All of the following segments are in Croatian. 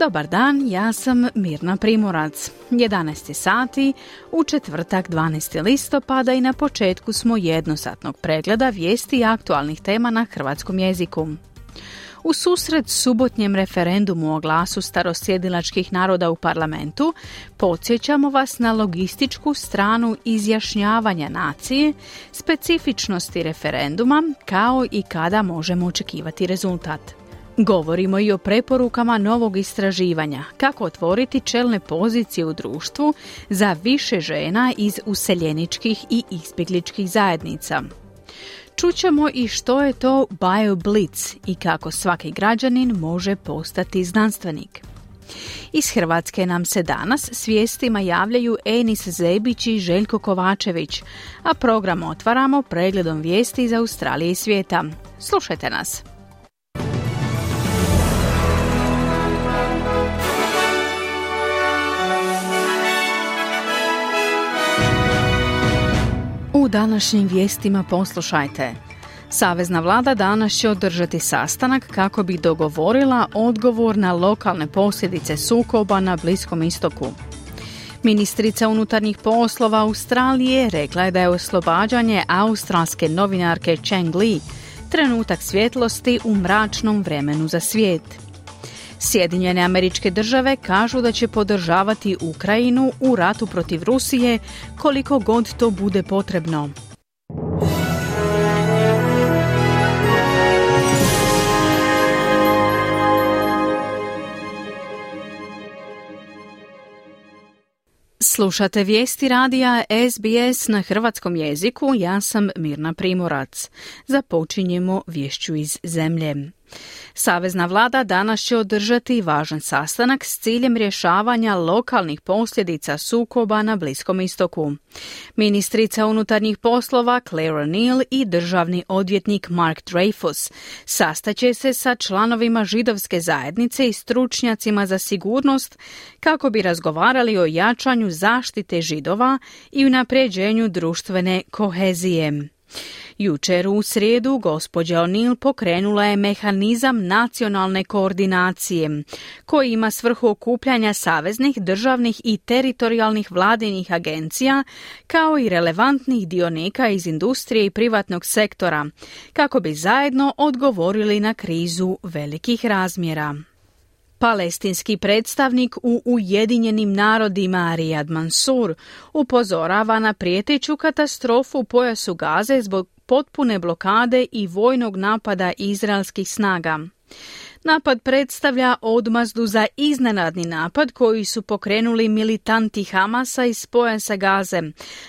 Dobar dan, ja sam Mirna Primorac. 11. sati, u četvrtak 12. listopada i na početku smo jednosatnog pregleda vijesti i aktualnih tema na hrvatskom jeziku. U susret subotnjem referendumu o glasu starosjedilačkih naroda u parlamentu podsjećamo vas na logističku stranu izjašnjavanja nacije, specifičnosti referenduma kao i kada možemo očekivati rezultat. Govorimo i o preporukama novog istraživanja, kako otvoriti čelne pozicije u društvu za više žena iz useljeničkih i izbjegličkih zajednica. Čućemo i što je to BioBlitz i kako svaki građanin može postati znanstvenik. Iz Hrvatske nam se danas svijestima javljaju Enis Zebić i Željko Kovačević, a program otvaramo pregledom vijesti iz Australije i svijeta. Slušajte nas! Današnjim vijestima poslušajte. Savezna vlada danas će održati sastanak kako bi dogovorila odgovor na lokalne posljedice sukoba na Bliskom istoku. Ministrica unutarnjih poslova Australije rekla je da je oslobađanje australske novinarke Cheng Li trenutak svjetlosti u mračnom vremenu za svijet. Sjedinjene američke države kažu da će podržavati Ukrajinu u ratu protiv Rusije koliko god to bude potrebno. Slušate vijesti radija SBS na hrvatskom jeziku, ja sam Mirna Primorac. Započinjemo vješću iz zemlje. Savezna vlada danas će održati važan sastanak s ciljem rješavanja lokalnih posljedica sukoba na Bliskom istoku. Ministrica unutarnjih poslova Claire O'Neill i državni odvjetnik Mark Dreyfus sastaće se sa članovima židovske zajednice i stručnjacima za sigurnost kako bi razgovarali o jačanju zaštite židova i unapređenju društvene kohezije. Jučer u srijedu gospođa O'Neill pokrenula je mehanizam nacionalne koordinacije koji ima svrhu okupljanja saveznih, državnih i teritorijalnih vladinih agencija kao i relevantnih dionika iz industrije i privatnog sektora kako bi zajedno odgovorili na krizu velikih razmjera. Palestinski predstavnik u Ujedinjenim narodima Riyad Mansur upozorava na prijeteću katastrofu pojasu Gaze zbog potpune blokade i vojnog napada izraelskih snaga. Napad predstavlja odmazdu za iznenadni napad koji su pokrenuli militanti Hamasa iz pojasa Gaze,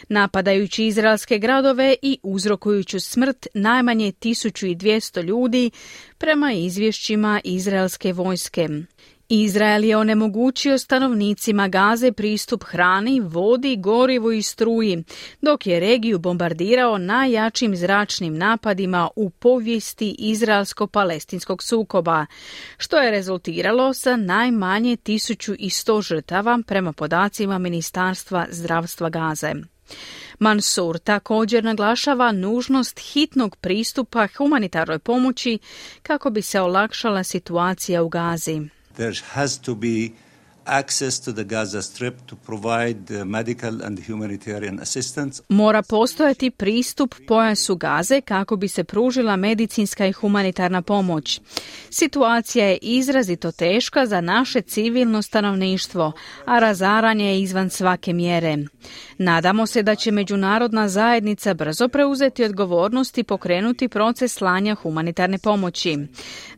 napadajući izraelske gradove i uzrokujući smrt najmanje 1200 ljudi prema izvješćima izraelske vojske. Izrael je onemogućio stanovnicima Gaze pristup hrani, vodi, gorivu i struji, dok je regiju bombardirao najjačim zračnim napadima u povijesti izraelsko-palestinskog sukoba, što je rezultiralo sa najmanje 1100 žrtava prema podacima Ministarstva zdravstva Gaze. Mansur također naglašava nužnost hitnog pristupa humanitarnoj pomoći kako bi se olakšala situacija u Gazi. There has to be access to the Gaza Strip to provide uh, medical assistance. Mora postojati pristup pojasu Gaze kako bi se pružila medicinska i humanitarna pomoć. Situacija je izrazito teška za naše civilno stanovništvo, a razaranje je izvan svake mjere. Nadamo se da će međunarodna zajednica brzo preuzeti odgovornost i pokrenuti proces slanja humanitarne pomoći.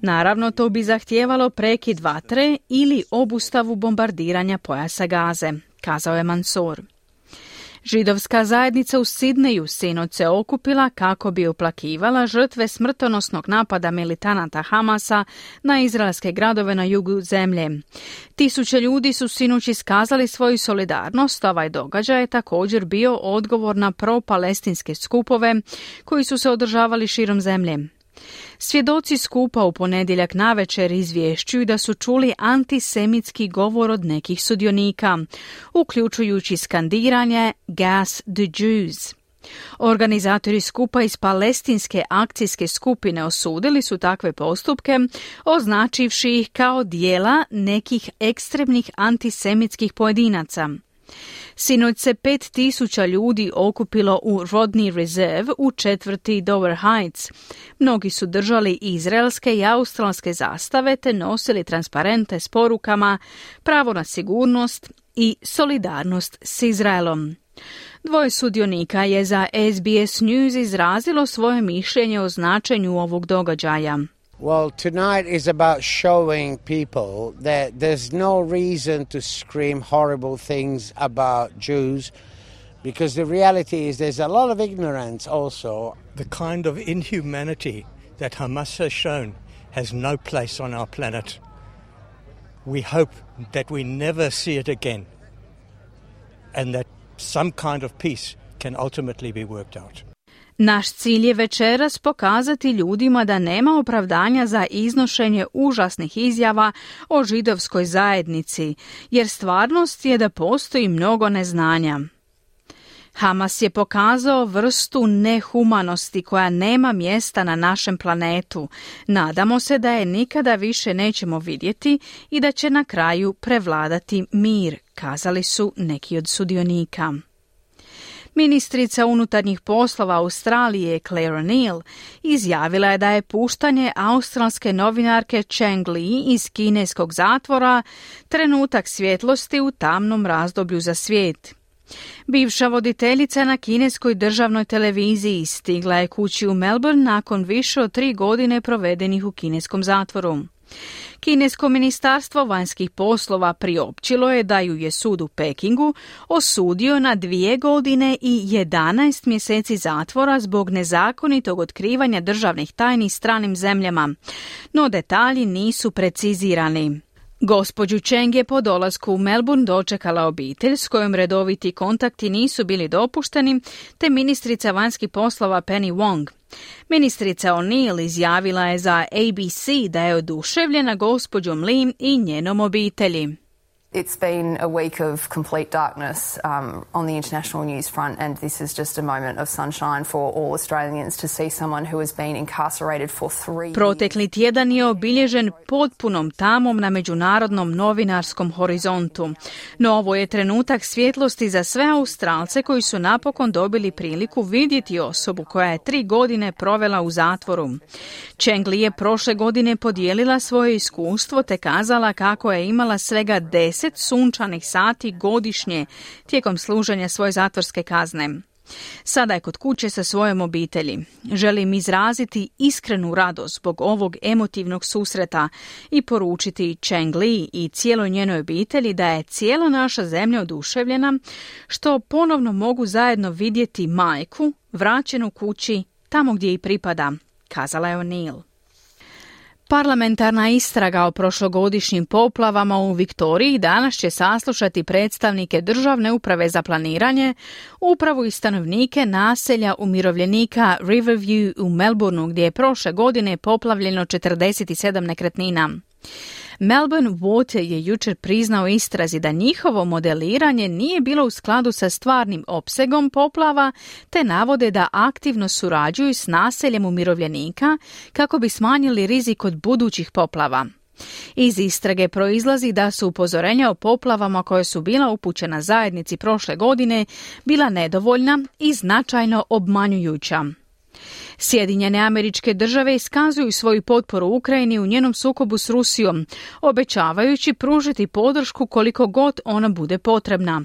Naravno, to bi zahtijevalo prekid vatre ili obustavu bombardiranja pojasa Gaze, kazao je Mansur. Židovska zajednica u Sidneju sinoć se okupila kako bi uplakivala žrtve smrtonosnog napada militanata Hamasa na izraelske gradove na jugu zemlje. Tisuće ljudi su sinoć iskazali svoju solidarnost. Ovaj događaj je također bio odgovor na pro-palestinske skupove koji su se održavali širom zemlje. Svjedoci skupa u ponedjeljak navečer izvješćuju da su čuli antisemitski govor od nekih sudionika, uključujući skandiranje Gas the Jews. Organizatori skupa iz palestinske akcijske skupine osudili su takve postupke, označivši ih kao dijela nekih ekstremnih antisemitskih pojedinaca. Sinoć se pet tisuća ljudi okupilo u Rodney Reserve u četvrti Dover Heights. Mnogi su držali izraelske i australske zastave te nosili transparente s porukama pravo na sigurnost i solidarnost s Izraelom. Dvoje sudionika je za SBS News izrazilo svoje mišljenje o značenju ovog događaja. Well, tonight is about showing people that there's no reason to scream horrible things about Jews because the reality is there's a lot of ignorance also. The kind of inhumanity that Hamas has shown has no place on our planet. We hope that we never see it again and that some kind of peace can ultimately be worked out. Naš cilj je večeras pokazati ljudima da nema opravdanja za iznošenje užasnih izjava o židovskoj zajednici, jer stvarnost je da postoji mnogo neznanja. Hamas je pokazao vrstu nehumanosti koja nema mjesta na našem planetu. Nadamo se da je nikada više nećemo vidjeti i da će na kraju prevladati mir, kazali su neki od sudionika. Ministrica unutarnjih poslova Australije Claire O'Neill izjavila je da je puštanje australske novinarke Cheng Li iz kineskog zatvora trenutak svjetlosti u tamnom razdoblju za svijet. Bivša voditeljica na kineskoj državnoj televiziji stigla je kući u Melbourne nakon više od tri godine provedenih u kineskom zatvoru. Kinesko ministarstvo vanjskih poslova priopćilo je da ju je sud u Pekingu osudio na dvije godine i 11 mjeseci zatvora zbog nezakonitog otkrivanja državnih tajni stranim zemljama, no detalji nisu precizirani. Gospođu Cheng je po dolasku u Melbourne dočekala obitelj s kojom redoviti kontakti nisu bili dopušteni, te ministrica vanjskih poslova Penny Wong. Ministrica O'Neill izjavila je za ABC da je oduševljena gospođom Lim i njenom obitelji. It's been a week of complete darkness um, on the international news front, and this is just a moment of sunshine for all Australians to see someone who has been incarcerated for three Protekli tjedan je obilježen potpunom tamom na međunarodnom novinarskom horizontu. No ovo je trenutak svjetlosti za sve Australce koji su napokon dobili priliku vidjeti osobu koja je tri godine provela u zatvoru. Cheng Li je prošle godine podijelila svoje iskustvo te kazala kako je imala svega deset sunčanih sati godišnje tijekom služenja svoje zatvorske kazne. Sada je kod kuće sa svojom obitelji. Želim izraziti iskrenu radost zbog ovog emotivnog susreta i poručiti Cheng Li i cijeloj njenoj obitelji da je cijela naša zemlja oduševljena što ponovno mogu zajedno vidjeti majku vraćenu kući tamo gdje i pripada, kazala je O'Neill. Parlamentarna istraga o prošlogodišnjim poplavama u Viktoriji danas će saslušati predstavnike državne uprave za planiranje, upravu i stanovnike naselja umirovljenika Riverview u Melbourneu gdje je prošle godine poplavljeno 47 nekretnina. Melbourne Water je jučer priznao istrazi da njihovo modeliranje nije bilo u skladu sa stvarnim opsegom poplava, te navode da aktivno surađuju s naseljem umirovljenika kako bi smanjili rizik od budućih poplava. Iz istrage proizlazi da su upozorenja o poplavama koje su bila upućena zajednici prošle godine bila nedovoljna i značajno obmanjujuća. Sjedinjene američke države iskazuju svoju potporu Ukrajini u njenom sukobu s Rusijom, obećavajući pružiti podršku koliko god ona bude potrebna.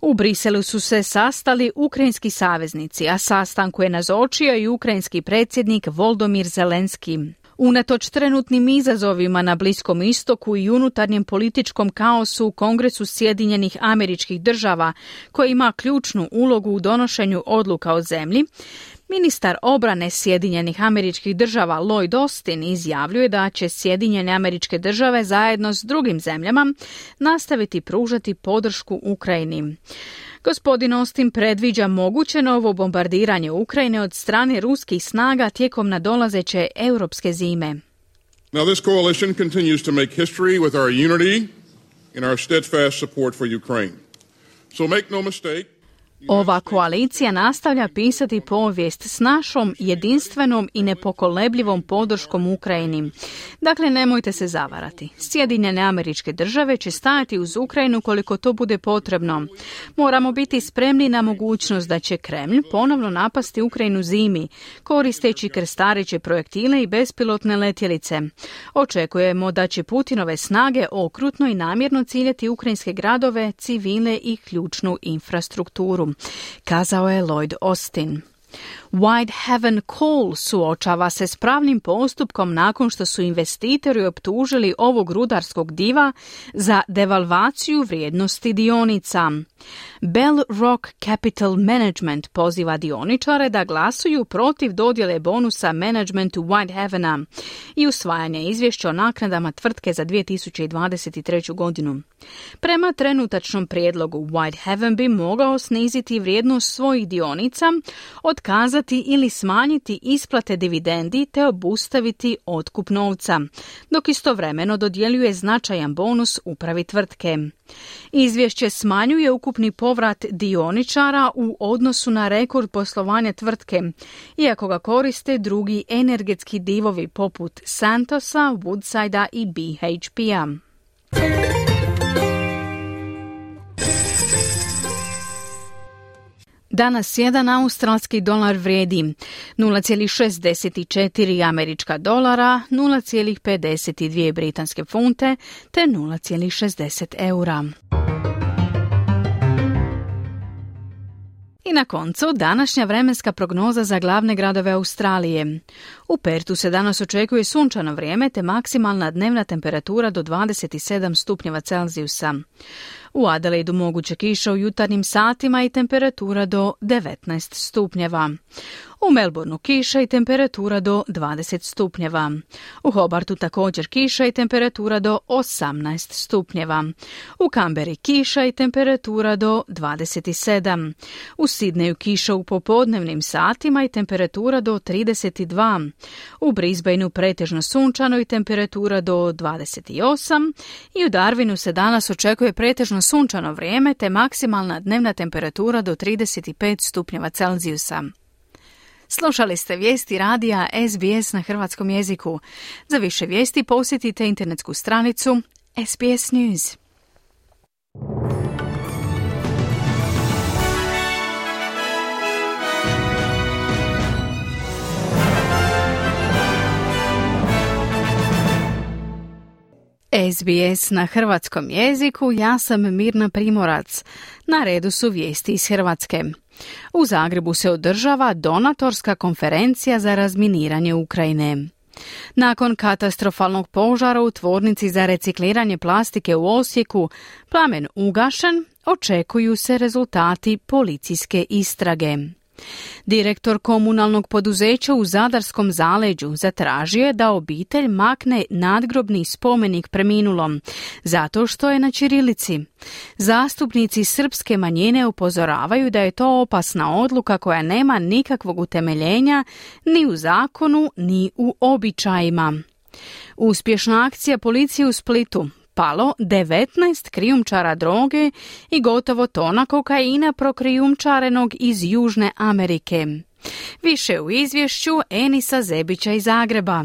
U Briselu su se sastali ukrajinski saveznici, a sastanku je nazočio i ukrajinski predsjednik Voldomir Zelenski. Unatoč trenutnim izazovima na Bliskom istoku i unutarnjem političkom kaosu u Kongresu Sjedinjenih američkih država, koji ima ključnu ulogu u donošenju odluka o zemlji, Ministar obrane Sjedinjenih američkih država Lloyd Austin izjavljuje da će Sjedinjene američke države zajedno s drugim zemljama nastaviti pružati podršku Ukrajini. Gospodin Austin predviđa moguće novo bombardiranje Ukrajine od strane ruskih snaga tijekom nadolazeće europske zime. Now this coalition continues to make history with our unity and our steadfast support for Ukraine. So make no mistake, ova koalicija nastavlja pisati povijest s našom jedinstvenom i nepokolebljivom podrškom Ukrajini. Dakle, nemojte se zavarati. Sjedinjene američke države će stajati uz Ukrajinu koliko to bude potrebno. Moramo biti spremni na mogućnost da će Kremlj ponovno napasti Ukrajinu zimi, koristeći krstareće projektile i bespilotne letjelice. Očekujemo da će Putinove snage okrutno i namjerno ciljati ukrajinske gradove, civile i ključnu infrastrukturu kazao je Lloyd Austin. White Heaven Coal suočava se s pravnim postupkom nakon što su investitori optužili ovog rudarskog diva za devalvaciju vrijednosti dionica. Bell Rock Capital Management poziva dioničare da glasuju protiv dodjele bonusa managementu White Heavena i usvajanja izvješća o naknadama tvrtke za 2023. godinu. Prema trenutačnom prijedlogu White Heaven bi mogao sniziti vrijednost svojih dionica, otkazati ili smanjiti isplate dividendi te obustaviti otkup novca, dok istovremeno dodjeljuje značajan bonus upravi tvrtke. Izvješće smanjuje ukupni povrat dioničara u odnosu na rekord poslovanja tvrtke, iako ga koriste drugi energetski divovi poput Santosa, Woodsida i BHP-a. Danas jedan australski dolar vrijedi 0,64 američka dolara, 0,52 britanske funte te 0,60 eura. I na koncu današnja vremenska prognoza za glavne gradove Australije. U Pertu se danas očekuje sunčano vrijeme te maksimalna dnevna temperatura do 27 stupnjeva Celzijusa. U Adelaidu moguće kiša u jutarnjim satima i temperatura do 19 stupnjeva. U Melbourneu kiša i temperatura do 20 stupnjeva. U Hobartu također kiša i temperatura do 18 stupnjeva. U Kamberi kiša i temperatura do 27. U Sidneju kiša u popodnevnim satima i temperatura do 32. U Brisbaneu pretežno sunčano i temperatura do 28. I u Darwinu se danas očekuje pretežno sunčano vrijeme te maksimalna dnevna temperatura do 35 stupnjeva Celzijusa. Slušali ste vijesti radija SBS na hrvatskom jeziku. Za više vijesti posjetite internetsku stranicu SBS News. SBS na hrvatskom jeziku, ja sam Mirna Primorac. Na redu su vijesti iz Hrvatske. U Zagrebu se održava donatorska konferencija za razminiranje Ukrajine. Nakon katastrofalnog požara u tvornici za recikliranje plastike u Osijeku, plamen ugašen, očekuju se rezultati policijske istrage. Direktor komunalnog poduzeća u Zadarskom zaleđu zatražio je da obitelj makne nadgrobni spomenik preminulom, zato što je na Čirilici. Zastupnici srpske manjine upozoravaju da je to opasna odluka koja nema nikakvog utemeljenja ni u zakonu ni u običajima. Uspješna akcija policije u Splitu palo 19 krijumčara droge i gotovo tona kokaina prokrijumčarenog iz Južne Amerike. Više u izvješću Enisa Zebića iz Zagreba.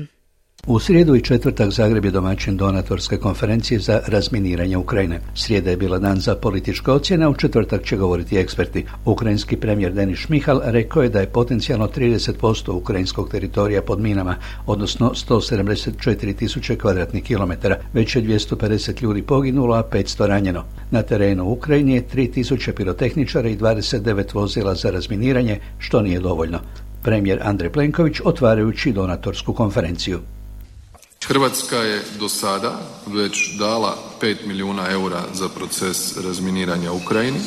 U srijedu i četvrtak Zagreb je domaćin donatorske konferencije za razminiranje Ukrajine. Srijeda je bila dan za političke ocjene, a u četvrtak će govoriti eksperti. Ukrajinski premijer Denis Šmihal rekao je da je potencijalno 30% ukrajinskog teritorija pod minama, odnosno 174 tisuće kvadratnih kilometara. Već je 250 ljudi poginulo, a 500 ranjeno. Na terenu u Ukrajini je 3000 pirotehničara i 29 vozila za razminiranje, što nije dovoljno. Premijer Andrej Plenković otvarajući donatorsku konferenciju. Hrvatska je do sada već dala 5 milijuna eura za proces razminiranja Ukrajini,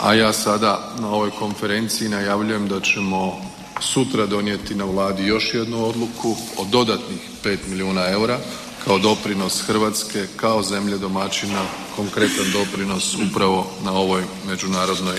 a ja sada na ovoj konferenciji najavljujem da ćemo sutra donijeti na vladi još jednu odluku o dodatnih 5 milijuna eura kao doprinos Hrvatske kao zemlje domaćina konkretan doprinos upravo na ovoj međunarodnoj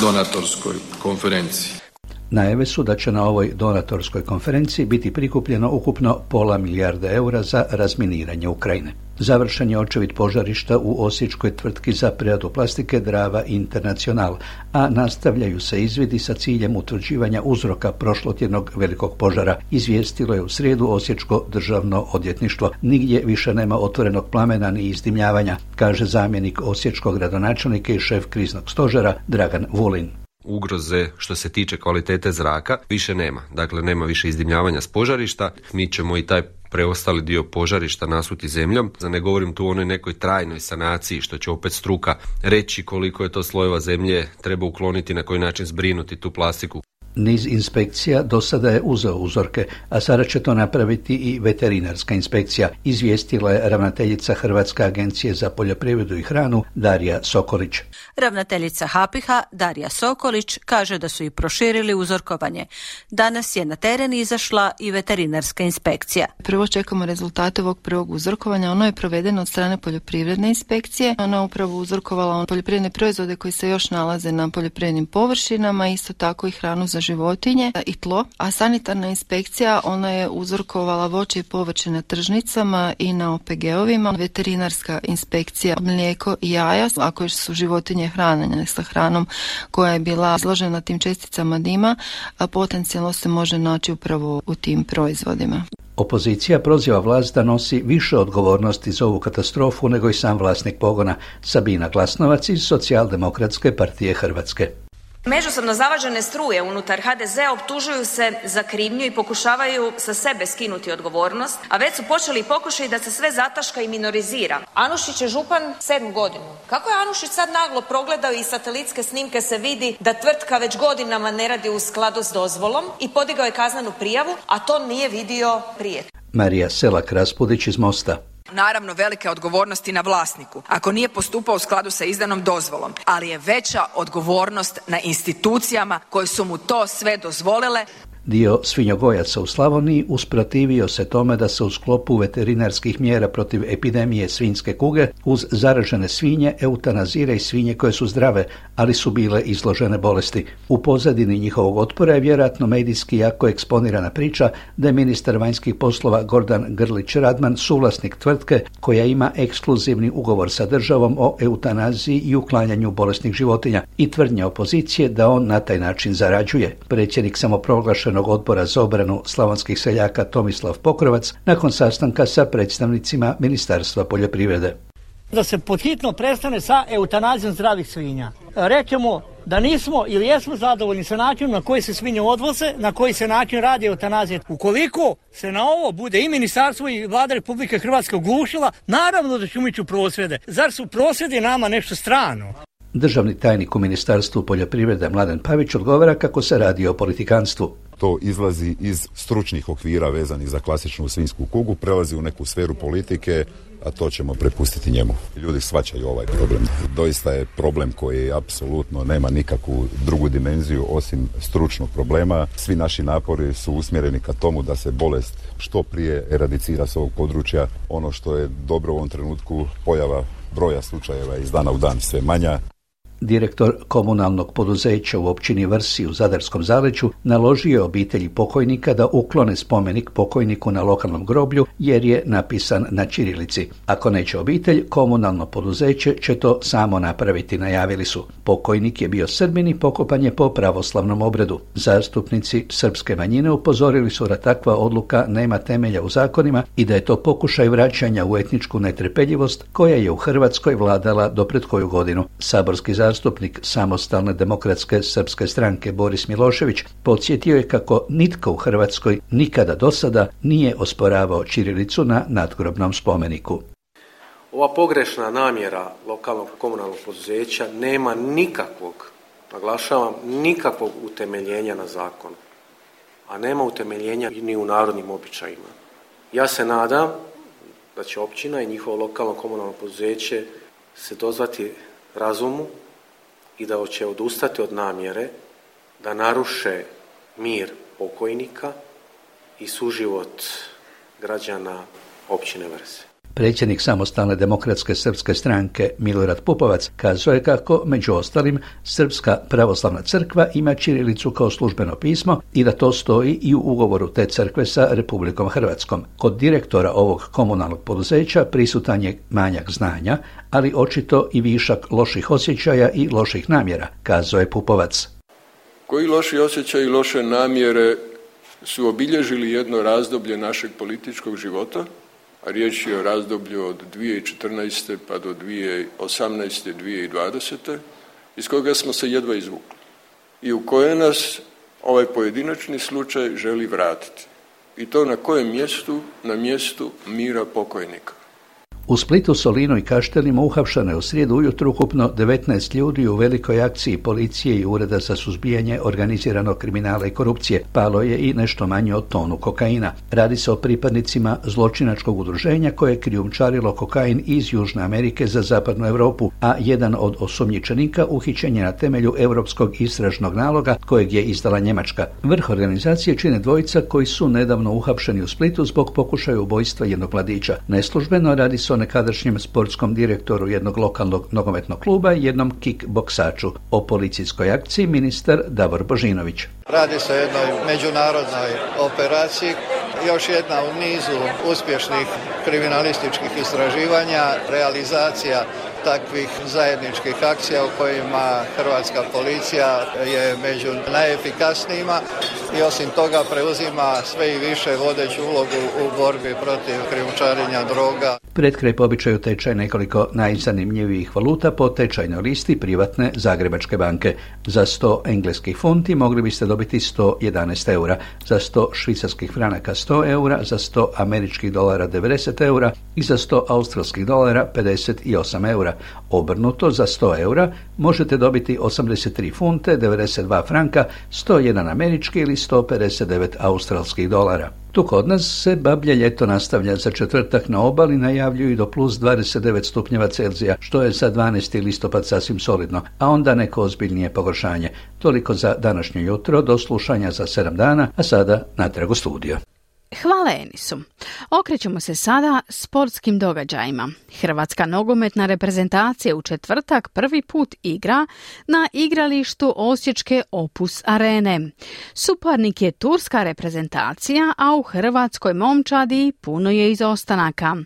donatorskoj konferenciji. Najave su da će na ovoj donatorskoj konferenciji biti prikupljeno ukupno pola milijarda eura za razminiranje Ukrajine. Završen je očevid požarišta u osječkoj tvrtki za preradu plastike Drava Internacional, a nastavljaju se izvidi sa ciljem utvrđivanja uzroka prošlotjednog velikog požara. Izvijestilo je u srijedu Osječko državno odvjetništvo. Nigdje više nema otvorenog plamena ni izdimljavanja, kaže zamjenik Osječkog gradonačelnika i šef kriznog stožera Dragan Vulin ugroze što se tiče kvalitete zraka više nema. Dakle, nema više izdimljavanja s požarišta. Mi ćemo i taj preostali dio požarišta nasuti zemljom. Za ne govorim tu o onoj nekoj trajnoj sanaciji što će opet struka reći koliko je to slojeva zemlje treba ukloniti na koji način zbrinuti tu plastiku Niz inspekcija do sada je uzeo uzorke, a sada će to napraviti i veterinarska inspekcija, izvijestila je ravnateljica Hrvatske agencije za poljoprivredu i hranu Darija Sokolić. Ravnateljica Hapiha Darija Sokolić kaže da su i proširili uzorkovanje. Danas je na teren izašla i veterinarska inspekcija. Prvo čekamo rezultate ovog prvog uzorkovanja. Ono je provedeno od strane poljoprivredne inspekcije. Ona upravo uzorkovala poljoprivredne proizvode koji se još nalaze na poljoprivrednim površinama, isto tako i hranu za životinje i tlo, a sanitarna inspekcija ona je uzorkovala voće i povrće na tržnicama i na OPG-ovima, veterinarska inspekcija mlijeko i jaja, ako su životinje hranjene sa hranom koja je bila izložena tim česticama dima, a potencijalno se može naći upravo u tim proizvodima. Opozicija proziva vlast da nosi više odgovornosti za ovu katastrofu nego i sam vlasnik pogona Sabina Glasnovac iz Socijaldemokratske partije Hrvatske. Međusobno zavađene struje unutar HDZ optužuju se za krivnju i pokušavaju sa sebe skinuti odgovornost, a već su počeli pokušaj da se sve zataška i minorizira. Anušić je župan sedmu godinu. Kako je Anušić sad naglo progledao i satelitske snimke se vidi da tvrtka već godinama ne radi u skladu s dozvolom i podigao je kaznenu prijavu, a to nije vidio prije. Marija Selak Raspudić iz Mosta. Naravno, velike odgovornosti na vlasniku ako nije postupao u skladu sa izdanom dozvolom, ali je veća odgovornost na institucijama koje su mu to sve dozvolile Dio svinjogojaca u Slavoniji usprotivio se tome da se u sklopu veterinarskih mjera protiv epidemije svinjske kuge uz zaražene svinje eutanazira i svinje koje su zdrave, ali su bile izložene bolesti. U pozadini njihovog otpora je vjerojatno medijski jako eksponirana priča da je ministar vanjskih poslova Gordan Grlić Radman suvlasnik tvrtke koja ima ekskluzivni ugovor sa državom o eutanaziji i uklanjanju bolesnih životinja i tvrdnja opozicije da on na taj način zarađuje. Predsjednik samoproglašen odbora za obranu slavonskih seljaka Tomislav Pokrovac nakon sastanka sa predstavnicima Ministarstva poljoprivrede. Da se podhitno prestane sa eutanazijom zdravih svinja. Rećemo da nismo ili jesmo zadovoljni sa načinom na koji se svinje odvoze, na koji se način radi eutanazija. Ukoliko se na ovo bude i ministarstvo i vlada Republike Hrvatske oglušila, naravno da ćemo ići u prosvjede. Zar su prosvjedi nama nešto strano? Državni tajnik u Ministarstvu poljoprivrede Mladen Pavić odgovara kako se radi o politikanstvu to izlazi iz stručnih okvira vezanih za klasičnu svinsku kugu, prelazi u neku sferu politike, a to ćemo prepustiti njemu. Ljudi svačaju ovaj problem. Doista je problem koji apsolutno nema nikakvu drugu dimenziju osim stručnog problema. Svi naši napori su usmjereni ka tomu da se bolest što prije eradicira s ovog područja. Ono što je dobro u ovom trenutku pojava broja slučajeva iz dana u dan sve manja. Direktor komunalnog poduzeća u općini Vrsi u Zadarskom zaleću naložio obitelji pokojnika da uklone spomenik pokojniku na lokalnom groblju jer je napisan na čirilici. Ako neće obitelj, komunalno poduzeće će to samo napraviti, najavili su. Pokojnik je bio srbin i pokopan je po pravoslavnom obredu. Zastupnici srpske manjine upozorili su da takva odluka nema temelja u zakonima i da je to pokušaj vraćanja u etničku netrpeljivost koja je u Hrvatskoj vladala do pred koju godinu. Saborski zastupnik samostalne demokratske srpske stranke Boris Milošević podsjetio je kako nitko u Hrvatskoj nikada do sada nije osporavao Čirilicu na nadgrobnom spomeniku. Ova pogrešna namjera lokalnog komunalnog poduzeća nema nikakvog, naglašavam, nikakvog utemeljenja na zakonu, a nema utemeljenja ni u narodnim običajima. Ja se nadam da će općina i njihovo lokalno komunalno poduzeće se dozvati razumu i da će odustati od namjere da naruše mir pokojnika i suživot građana općine Vrse. Predsjednik samostalne demokratske srpske stranke Milorad Pupovac kazao je kako, među ostalim, Srpska pravoslavna crkva ima čirilicu kao službeno pismo i da to stoji i u ugovoru te crkve sa Republikom Hrvatskom. Kod direktora ovog komunalnog poduzeća prisutan je manjak znanja, ali očito i višak loših osjećaja i loših namjera, kazao je Pupovac. Koji loši osjećaj i loše namjere su obilježili jedno razdoblje našeg političkog života – riječ je o razdoblju od 2014. pa do 2018. 2020. iz koga smo se jedva izvukli i u koje nas ovaj pojedinačni slučaj želi vratiti. I to na kojem mjestu? Na mjestu mira pokojnika. U Splitu, Solinu i Kaštelima uhapšano je u srijedu ujutru ukupno 19 ljudi u velikoj akciji policije i Ureda za suzbijanje organiziranog kriminala i korupcije. Palo je i nešto manje od tonu kokaina. Radi se o pripadnicima zločinačkog udruženja koje je krijumčarilo kokain iz Južne Amerike za zapadnu Europu, a jedan od osumnjičenika uhićen je na temelju europskog istražnog naloga kojeg je izdala Njemačka. Vrh organizacije čine dvojica koji su nedavno uhapšeni u Splitu zbog pokušaja ubojstva jednog mladića. Neslužbeno radi se o nekadašnjem sportskom direktoru jednog lokalnog nogometnog kluba i jednom kickboksaču. O policijskoj akciji ministar Davor Božinović. Radi se o jednoj međunarodnoj operaciji, još jedna u nizu uspješnih kriminalističkih istraživanja, realizacija takvih zajedničkih akcija u kojima hrvatska policija je među najefikasnijima i osim toga preuzima sve i više vodeću ulogu u borbi protiv krijumčarenja droga. Pred kraj po običaju tečaj nekoliko najzanimljivijih valuta po tečajnoj listi privatne Zagrebačke banke. Za 100 engleskih funti mogli biste dobiti 111 eura, za 100 švicarskih franaka 100 eura, za 100 američkih dolara 90 eura i za 100 australskih dolara 58 eura. Obrnuto za 100 eura možete dobiti 83 funte, 92 franka, 101 američki ili 159 australskih dolara. Tu kod nas se bablje ljeto nastavlja za četvrtak na obali najavljuju do plus 29 stupnjeva Celzija, što je za 12. listopad sasvim solidno, a onda neko ozbiljnije pogoršanje. Toliko za današnje jutro, do slušanja za 7 dana, a sada natrag u studio. Hvala Enisu. Okrećemo se sada sportskim događajima. Hrvatska nogometna reprezentacija u četvrtak prvi put igra na igralištu Osječke Opus Arene. Suparnik je turska reprezentacija, a u Hrvatskoj momčadi puno je izostanaka.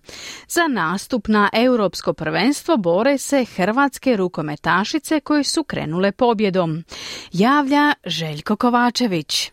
Za nastup na europsko prvenstvo bore se hrvatske rukometašice koje su krenule pobjedom. Javlja Željko Kovačević.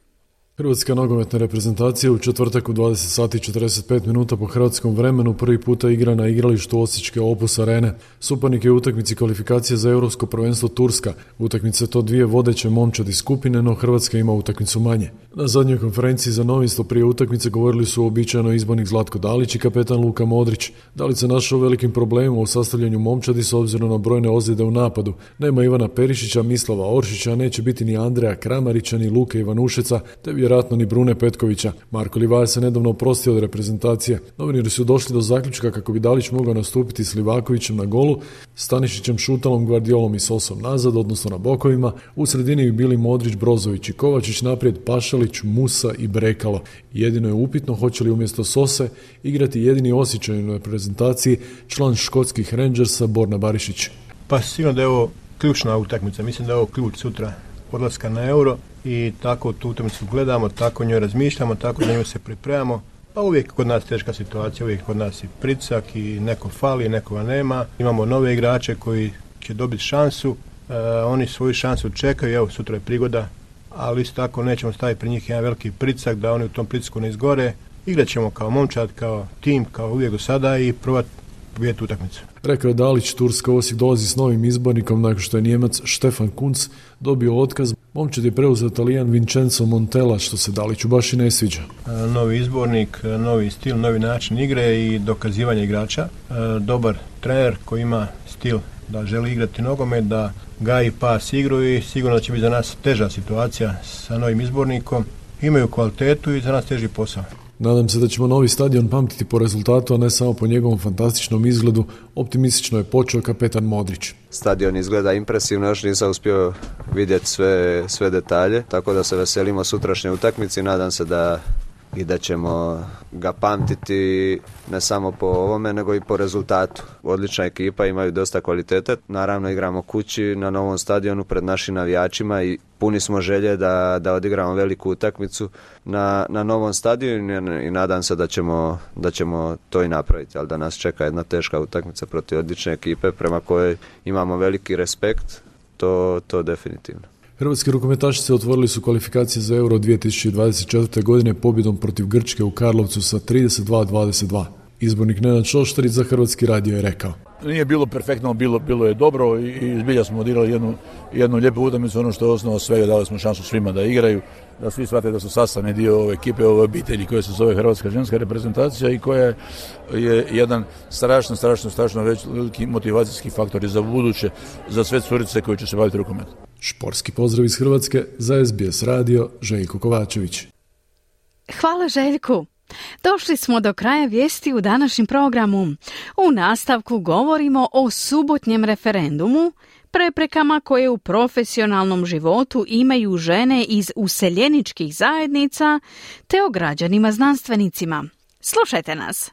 Hrvatska nogometna reprezentacija u četvrtak u 20 sati 45 minuta po hrvatskom vremenu prvi puta igra na igralištu Osječke Opus Arene. Suparnik je u utakmici kvalifikacije za europsko prvenstvo Turska. Utakmice to dvije vodeće momčadi skupine, no Hrvatska ima utakmicu manje. Na zadnjoj konferenciji za novinstvo prije utakmice govorili su običajno izbornik Zlatko Dalić i kapetan Luka Modrić. Dalić se našao velikim problemom u sastavljanju momčadi s obzirom na brojne ozljede u napadu. Nema Ivana Perišića, Mislava Oršića, neće biti ni Andreja Kramarića, ni Luke Ivanušeca, te vjerojatno ni Brune Petkovića. Marko Livaja se nedavno oprostio od reprezentacije. Novinari su došli do zaključka kako bi Dalić mogao nastupiti s Livakovićem na golu, Stanišićem Šutalom, Gvardiolom i Sosom nazad, odnosno na bokovima. U sredini bi bili Modrić, Brozović i Kovačić, naprijed Pašalić, Musa i Brekalo. Jedino je upitno hoće li umjesto Sose igrati jedini osjećaj na reprezentaciji član škotskih Rangersa Borna Barišić. Pa sigurno da je ovo ključna utakmica. Mislim da je ovo ključ sutra odlaska na euro i tako tu utakmicu gledamo, tako njoj razmišljamo, tako za nju se pripremamo. Pa uvijek kod nas teška situacija, uvijek kod nas i pricak i neko fali, nekoga nema. Imamo nove igrače koji će dobiti šansu, e, oni svoju šansu čekaju, evo sutra je prigoda, ali isto tako nećemo staviti pri njih jedan veliki pricak da oni u tom pritisku ne izgore. Igrat ćemo kao momčad, kao tim, kao uvijek do sada i probati pobijediti utakmicu. Rekao je Dalić, Turska Osijek dolazi s novim izbornikom nakon što je Njemac Štefan Kunc dobio otkaz. Momčad je preuzeo Talijan Vincenzo Montella, što se Daliću baš i ne sviđa. E, novi izbornik, e, novi stil, novi način igre i dokazivanje igrača. E, dobar trener koji ima stil da želi igrati nogomet, da gaji pas igru i sigurno će biti za nas teža situacija sa novim izbornikom. Imaju kvalitetu i za nas teži posao. Nadam se da ćemo novi stadion pamtiti po rezultatu, a ne samo po njegovom fantastičnom izgledu. Optimistično je počeo kapetan Modrić. Stadion izgleda impresivno, još nisam uspio vidjeti sve, sve detalje, tako da se veselimo sutrašnje utakmici. Nadam se da i da ćemo ga pamtiti ne samo po ovome nego i po rezultatu. Odlična ekipa, imaju dosta kvalitete. Naravno igramo kući na novom stadionu pred našim navijačima i puni smo želje da, da odigramo veliku utakmicu na, na novom stadionu i nadam se da ćemo, da ćemo to i napraviti, ali da nas čeka jedna teška utakmica protiv odlične ekipe prema kojoj imamo veliki respekt, to, to definitivno. Hrvatski rukometašice otvorili su kvalifikacije za Euro 2024. godine pobjedom protiv Grčke u Karlovcu sa 32-22. Izbornik Nenad Šoštarić za Hrvatski radio je rekao. Nije bilo perfektno, bilo, bilo je dobro i zbilja smo odigrali jednu, jednu lijepu utakmicu, ono što je osnova svega, dali smo šansu svima da igraju, da svi shvate da su sastavni dio ove ekipe, ove obitelji koja se zove Hrvatska ženska reprezentacija i koja je jedan strašno, strašno, strašno veliki motivacijski faktor i za buduće, za sve curice koje će se baviti rukometom. Šporski pozdrav iz Hrvatske za SBS radio Željko Kovačević. Hvala Željku. Došli smo do kraja vijesti u današnjem programu. U nastavku govorimo o subotnjem referendumu, preprekama koje u profesionalnom životu imaju žene iz useljeničkih zajednica te o građanima znanstvenicima. Slušajte nas.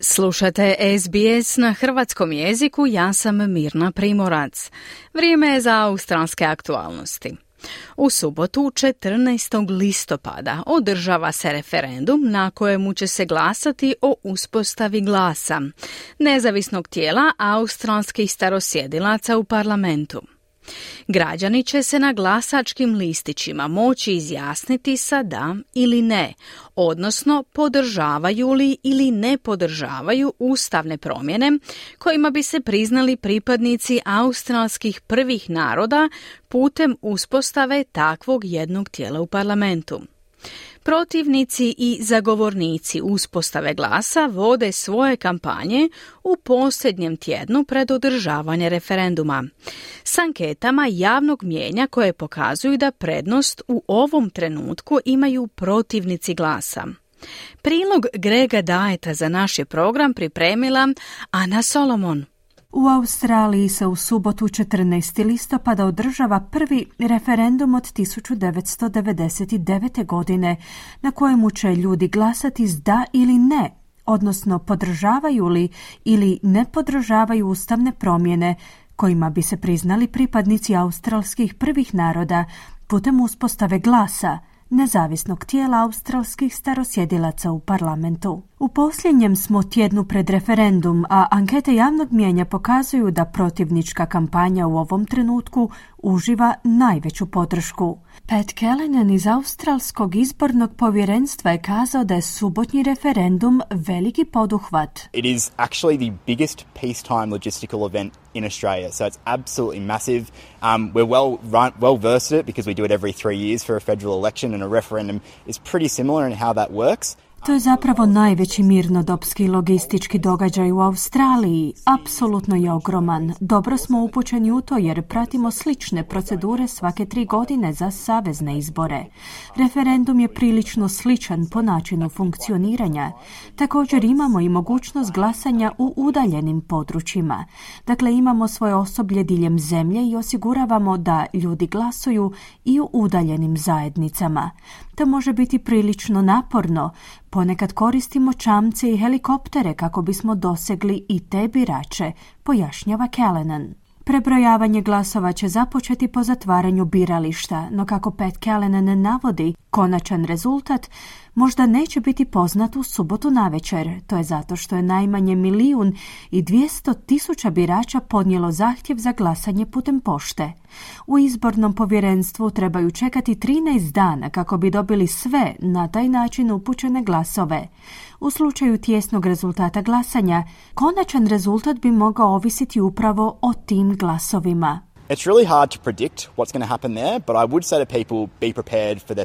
Slušate SBS na hrvatskom jeziku, ja sam Mirna Primorac. Vrijeme je za australske aktualnosti. U subotu 14. listopada održava se referendum na kojemu će se glasati o uspostavi glasa, nezavisnog tijela australskih starosjedilaca u parlamentu. Građani će se na glasačkim listićima moći izjasniti sa da ili ne, odnosno podržavaju li ili ne podržavaju ustavne promjene kojima bi se priznali pripadnici australskih prvih naroda putem uspostave takvog jednog tijela u parlamentu. Protivnici i zagovornici uspostave glasa vode svoje kampanje u posljednjem tjednu pred održavanje referenduma. S anketama javnog mijenja koje pokazuju da prednost u ovom trenutku imaju protivnici glasa. Prilog Grega Dajeta za naš je program pripremila Ana Solomon. U Australiji se u subotu 14. listopada održava prvi referendum od 1999. godine na kojemu će ljudi glasati s da ili ne, odnosno podržavaju li ili ne podržavaju ustavne promjene kojima bi se priznali pripadnici australskih prvih naroda putem uspostave glasa – nezavisnog tijela australskih starosjedilaca u parlamentu. U posljednjem smo tjednu pred referendum, a ankete javnog mijenja pokazuju da protivnička kampanja u ovom trenutku uživa najveću podršku. Pat Callanan iz Australskog izbornog povjerenstva je kazao da je subotnji referendum veliki poduhvat. It is actually the biggest peacetime logistical event in Australia, so it's absolutely massive. Um, we're well, well versed at it because we do it every three years for a federal election and a referendum is pretty similar in how that works. To je zapravo najveći mirnodopski logistički događaj u Australiji. Apsolutno je ogroman. Dobro smo upućeni u to jer pratimo slične procedure svake tri godine za savezne izbore. Referendum je prilično sličan po načinu funkcioniranja. Također imamo i mogućnost glasanja u udaljenim područjima. Dakle, imamo svoje osoblje diljem zemlje i osiguravamo da ljudi glasuju i u udaljenim zajednicama. To može biti prilično naporno, Ponekad koristimo čamce i helikoptere kako bismo dosegli i te birače, pojašnjava Callanan. Prebrojavanje glasova će započeti po zatvaranju birališta, no kako Pat Callanan navodi, konačan rezultat možda neće biti poznat u subotu navečer. To je zato što je najmanje milijun i dvijesto tisuća birača podnijelo zahtjev za glasanje putem pošte. U izbornom povjerenstvu trebaju čekati 13 dana kako bi dobili sve na taj način upućene glasove. U slučaju tjesnog rezultata glasanja, konačan rezultat bi mogao ovisiti upravo o tim glasovima. It's really hard to predict what's going to happen there, but I would say to people be prepared for there,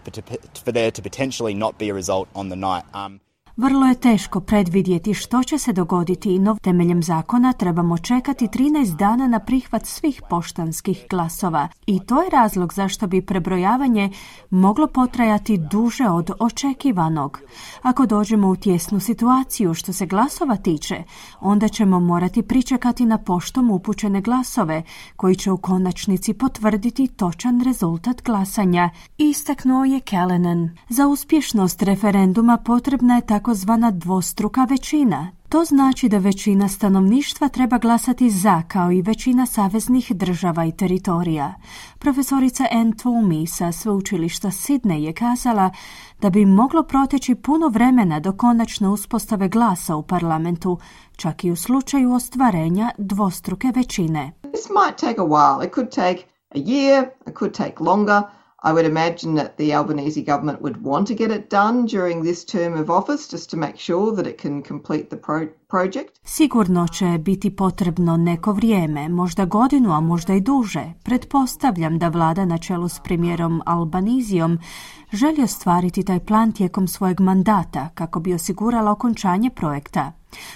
to potentially not be a result on the night. Um, Vrlo je teško predvidjeti što će se dogoditi, no temeljem zakona trebamo čekati 13 dana na prihvat svih poštanskih glasova. I to je razlog zašto bi prebrojavanje moglo potrajati duže od očekivanog. Ako dođemo u tjesnu situaciju što se glasova tiče, onda ćemo morati pričekati na poštom upućene glasove, koji će u konačnici potvrditi točan rezultat glasanja. Istaknuo je Callanan. Za uspješnost referenduma potrebna je takozvana dvostruka većina. To znači da većina stanovništva treba glasati za, kao i većina saveznih država i teritorija. Profesorica Ann Toomey sa sveučilišta Sidney je kazala da bi moglo proteći puno vremena do konačne uspostave glasa u parlamentu, čak i u slučaju ostvarenja dvostruke većine. This might take a while. It could take a year, it could take longer. I would imagine that the Albanese government would want to get it done during this term of office just to make sure that it can complete the pro project. Sigurno će biti potrebno neko vrijeme, možda godinu, a možda i duže. Pretpostavljam da vlada na čelu s premijerom Albanizijom želi ostvariti taj plan tijekom svojeg mandata kako bi osigurala okončanje projekta.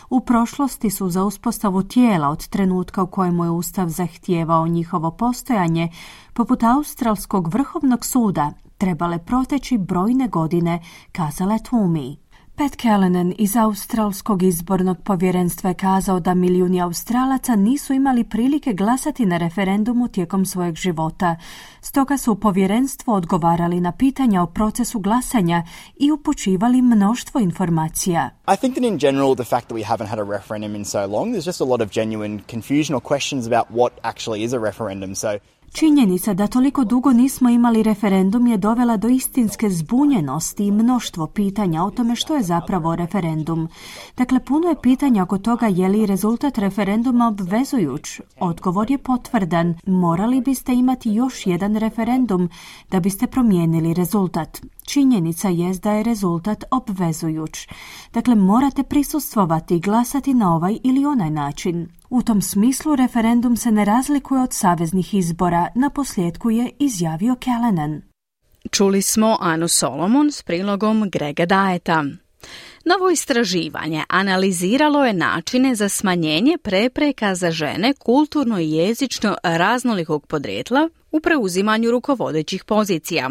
U prošlosti su za uspostavu tijela od trenutka u kojemu je Ustav zahtijevao njihovo postojanje, poput Australskog vrhovnog suda, trebale proteći brojne godine, kazale Tumi. Pat Callanan iz Australskog izbornog povjerenstva je kazao da milijuni Australaca nisu imali prilike glasati na referendumu tijekom svojeg života. Stoga su u povjerenstvu odgovarali na pitanja o procesu glasanja i upućivali mnoštvo informacija. I think that in general the fact that we haven't had a referendum in so long, there's just a lot of genuine confusion or questions about what actually is a referendum. So Činjenica da toliko dugo nismo imali referendum je dovela do istinske zbunjenosti i mnoštvo pitanja o tome što je zapravo referendum. Dakle, puno je pitanja oko toga je li rezultat referenduma obvezujuć. Odgovor je potvrdan. Morali biste imati još jedan referendum da biste promijenili rezultat. Činjenica je da je rezultat obvezujuć. Dakle, morate prisustvovati i glasati na ovaj ili onaj način. U tom smislu referendum se ne razlikuje od saveznih izbora, na posljedku je izjavio Callanan. Čuli smo Anu Solomon s prilogom Grega Daeta. Novo istraživanje analiziralo je načine za smanjenje prepreka za žene kulturno i jezično raznolikog podrijetla u preuzimanju rukovodećih pozicija.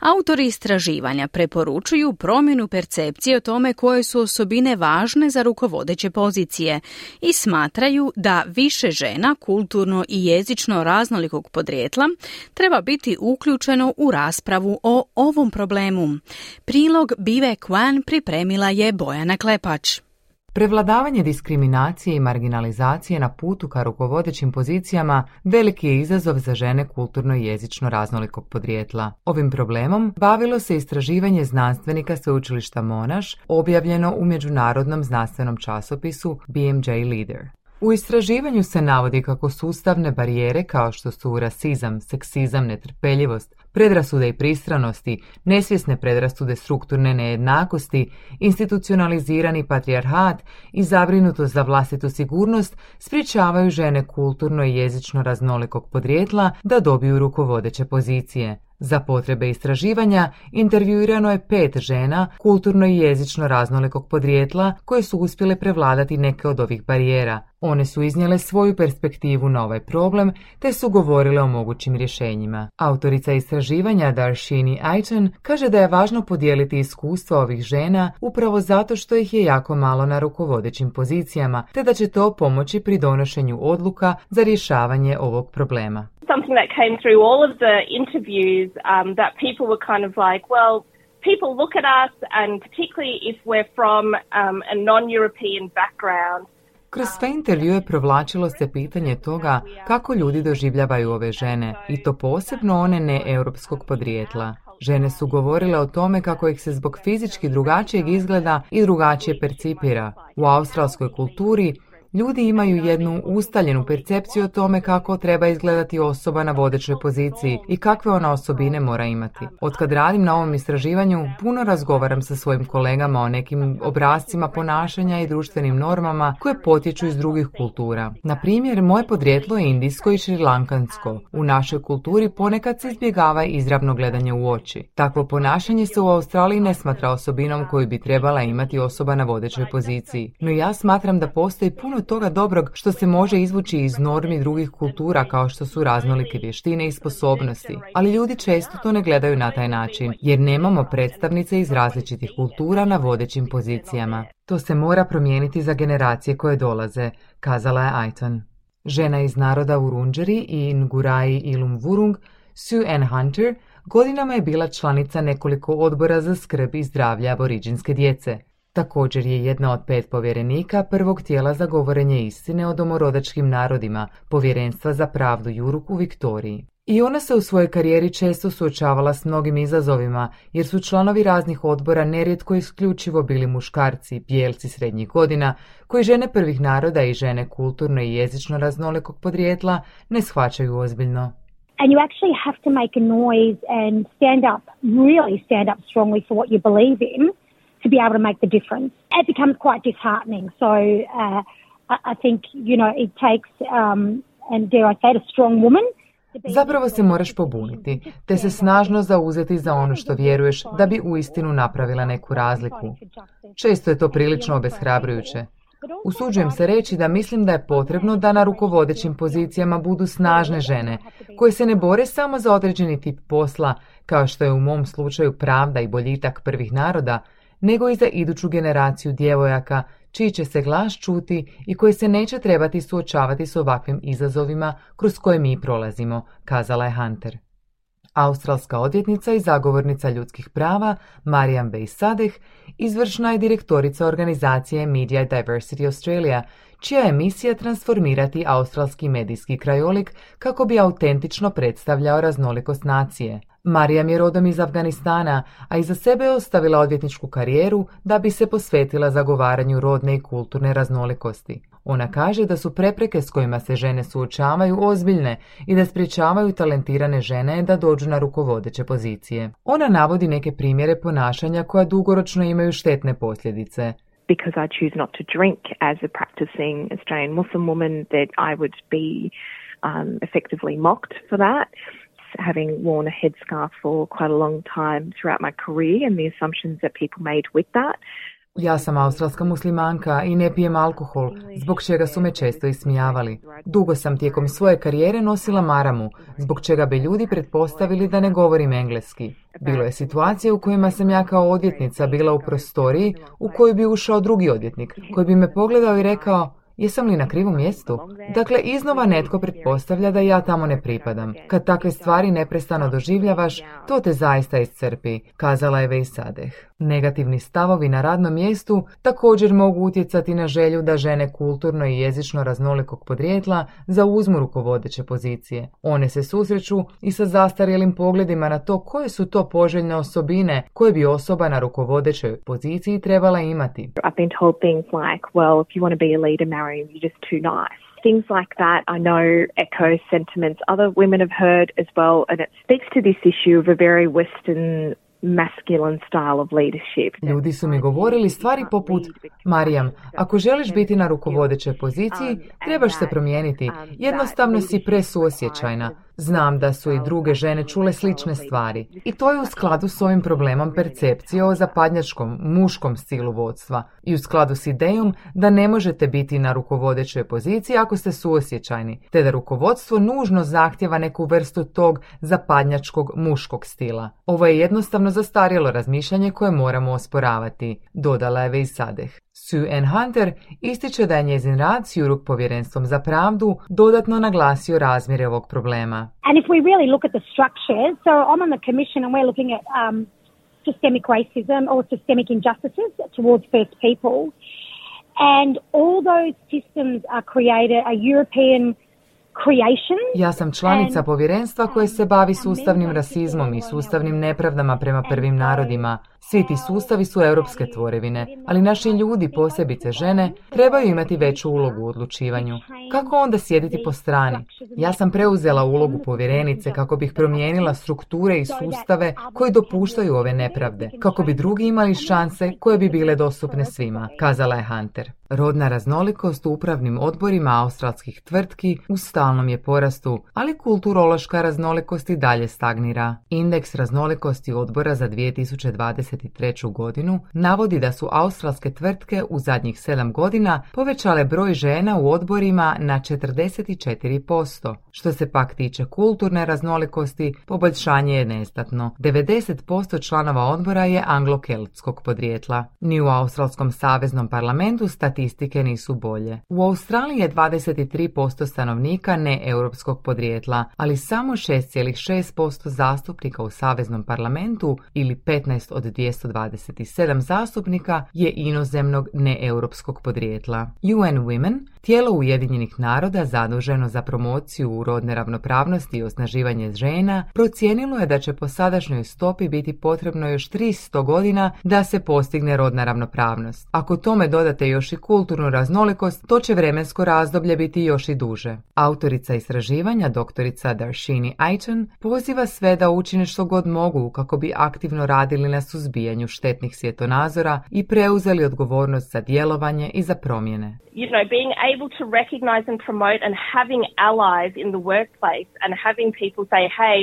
Autori istraživanja preporučuju promjenu percepcije o tome koje su osobine važne za rukovodeće pozicije i smatraju da više žena kulturno i jezično raznolikog podrijetla treba biti uključeno u raspravu o ovom problemu. Prilog Bive Kwan pripremila je Bojana Klepač. Prevladavanje diskriminacije i marginalizacije na putu ka rukovodećim pozicijama veliki je izazov za žene kulturno i jezično raznolikog podrijetla. Ovim problemom bavilo se istraživanje znanstvenika sveučilišta Monaš objavljeno u međunarodnom znanstvenom časopisu BMJ Leader. U istraživanju se navodi kako sustavne barijere kao što su rasizam, seksizam, netrpeljivost, predrasude i pristranosti, nesvjesne predrasude strukturne nejednakosti, institucionalizirani patrijarhat i zabrinutost za vlastitu sigurnost sprječavaju žene kulturno i jezično raznolikog podrijetla da dobiju rukovodeće pozicije. Za potrebe istraživanja intervjuirano je pet žena kulturno i jezično raznolikog podrijetla koje su uspjele prevladati neke od ovih barijera. One su iznijele svoju perspektivu na ovaj problem te su govorile o mogućim rješenjima. Autorica istraživanja Darshini Aichen kaže da je važno podijeliti iskustva ovih žena upravo zato što ih je jako malo na rukovodećim pozicijama te da će to pomoći pri donošenju odluka za rješavanje ovog problema. something that came through all of the interviews um, that people were kind of like, well, people look at us, and particularly if we're from um, a non-European background, Kroz sve intervjue provlačilo se pitanje toga kako ljudi doživljavaju ove žene, i to posebno one ne europskog podrijetla. Žene su govorile o tome kako ih se zbog fizički drugačijeg izgleda i drugačije percipira. U australskoj kulturi Ljudi imaju jednu ustaljenu percepciju o tome kako treba izgledati osoba na vodećoj poziciji i kakve ona osobine mora imati. Od radim na ovom istraživanju, puno razgovaram sa svojim kolegama o nekim obrazcima ponašanja i društvenim normama koje potječu iz drugih kultura. Na primjer, moje podrijetlo je indijsko i šrilankansko. U našoj kulturi ponekad se izbjegava izravno gledanje u oči. Takvo ponašanje se u Australiji ne smatra osobinom koju bi trebala imati osoba na vodećoj poziciji. No ja smatram da postoji puno toga dobrog što se može izvući iz normi drugih kultura kao što su raznolike vještine i sposobnosti. Ali ljudi često to ne gledaju na taj način jer nemamo predstavnice iz različitih kultura na vodećim pozicijama. To se mora promijeniti za generacije koje dolaze, kazala je Aiton. Žena iz naroda Urunđeri i Ngurai Ilum Vurung, Sue Ann Hunter, godinama je bila članica nekoliko odbora za skrb i zdravlje aboriđinske djece. Također je jedna od pet povjerenika prvog tijela za govorenje istine o domorodačkim narodima, Povjerenstva za pravdu Juruk u Viktoriji. I ona se u svojoj karijeri često suočavala s mnogim izazovima, jer su članovi raznih odbora nerijetko isključivo bili muškarci, bijelci srednjih godina, koji žene prvih naroda i žene kulturno i jezično raznolikog podrijetla ne shvaćaju ozbiljno. And you actually have to make a noise and stand up, really stand up strongly for what you believe in to be able to make the difference. It becomes quite disheartening. So uh, I think, you know, it takes, um, and dare I say it, a strong woman Zapravo se moraš pobuniti, te se snažno zauzeti za ono što vjeruješ da bi uistinu napravila neku razliku. Često je to prilično obeshrabrujuće. Usuđujem se reći da mislim da je potrebno da na rukovodećim pozicijama budu snažne žene, koje se ne bore samo za određeni tip posla, kao što je u mom slučaju pravda i boljitak prvih naroda, nego i za iduću generaciju djevojaka čiji će se glas čuti i koji se neće trebati suočavati s ovakvim izazovima kroz koje mi prolazimo, kazala je Hunter. Australska odvjetnica i zagovornica ljudskih prava Mariam Bey Sadeh izvršna je direktorica organizacije Media Diversity Australia, čija je misija transformirati australski medijski krajolik kako bi autentično predstavljao raznolikost nacije – Marijam je rodom iz Afganistana, a iza sebe je ostavila odvjetničku karijeru da bi se posvetila zagovaranju rodne i kulturne raznolikosti. Ona kaže da su prepreke s kojima se žene suočavaju ozbiljne i da sprječavaju talentirane žene da dođu na rukovodeće pozicije. Ona navodi neke primjere ponašanja koja dugoročno imaju štetne posljedice. Um. Having worn a headscarf for quite a long time throughout my career and the assumptions that people made with that. Ja sam australska muslimanka i ne pijem alkohol, zbog čega su me često ismijavali. Dugo sam tijekom svoje karijere nosila maramu, zbog čega bi ljudi pretpostavili da ne govorim engleski. Bilo je situacije u kojima sam ja kao odvjetnica bila u prostoriji u koju bi ušao drugi odvjetnik, koji bi me pogledao i rekao Jesam li na krivom mjestu? Dakle, iznova netko pretpostavlja da ja tamo ne pripadam. Kad takve stvari neprestano doživljavaš, to te zaista iscrpi, kazala je Vejsadeh. Negativni stavovi na radnom mjestu također mogu utjecati na želju da žene kulturno i jezično raznolikog podrijetla zauzmu rukovodeće pozicije. One se susreću i sa zastarjelim pogledima na to koje su to poželjne osobine koje bi osoba na rukovodećoj poziciji trebala imati. I've been told things like, marry you're just too nice. Things like that I know echo sentiments other women have heard as well, and it speaks to this issue of a very Western masculine style of leadership. Ljudi su mi govorili stvari poput Marijam, ako želiš biti na rukovodećoj poziciji, trebaš se promijeniti. Jednostavno si presuosjećajna. Znam da su i druge žene čule slične stvari. I to je u skladu s ovim problemom percepcije o zapadnjačkom, muškom stilu vodstva. I u skladu s idejom da ne možete biti na rukovodećoj poziciji ako ste suosjećajni, te da rukovodstvo nužno zahtjeva neku vrstu tog zapadnjačkog muškog stila. Ovo je jednostavno zastarjelo razmišljanje koje moramo osporavati, dodala je Vejsadeh. Sue Ann Hunter ističe da je njezin rad s Juruk povjerenstvom za pravdu dodatno naglasio razmjere ovog problema. And if we really look at the structure, so I'm on the commission and we're looking at um, systemic racism or systemic injustices towards First Peoples. And all those systems are created, a European Ja sam članica povjerenstva koje se bavi sustavnim rasizmom i sustavnim nepravdama prema prvim narodima. Svi ti sustavi su europske tvorevine, ali naši ljudi, posebice žene, trebaju imati veću ulogu u odlučivanju. Kako onda sjediti po strani? Ja sam preuzela ulogu povjerenice kako bih promijenila strukture i sustave koji dopuštaju ove nepravde, kako bi drugi imali šanse koje bi bile dostupne svima, kazala je Hunter. Rodna raznolikost u upravnim odborima australskih tvrtki u stalnom je porastu, ali kulturološka raznolikost i dalje stagnira. Indeks raznolikosti odbora za 2023. godinu navodi da su australske tvrtke u zadnjih 7 godina povećale broj žena u odborima na 44%. Što se pak tiče kulturne raznolikosti, poboljšanje je nestatno. 90% članova odbora je anglo-keltskog podrijetla. Ni u Australskom saveznom parlamentu statistike nisu bolje. U Australiji je 23% stanovnika neeuropskog podrijetla, ali samo 6,6% zastupnika u Saveznom parlamentu ili 15 od 227 zastupnika je inozemnog neeuropskog podrijetla. UN Women, tijelo Ujedinjenih naroda zaduženo za promociju rodne ravnopravnosti i osnaživanje žena, procijenilo je da će po sadašnjoj stopi biti potrebno još 300 godina da se postigne rodna ravnopravnost. Ako tome dodate još i kulturnu raznolikost, to će vremensko razdoblje biti još i duže. Autorica istraživanja, doktorica Darshini Aiton, poziva sve da učine što god mogu kako bi aktivno radili na suzbijanju štetnih svjetonazora i preuzeli odgovornost za djelovanje i za promjene. You know, being able to recognize and promote and having allies in the workplace and having people say, hey,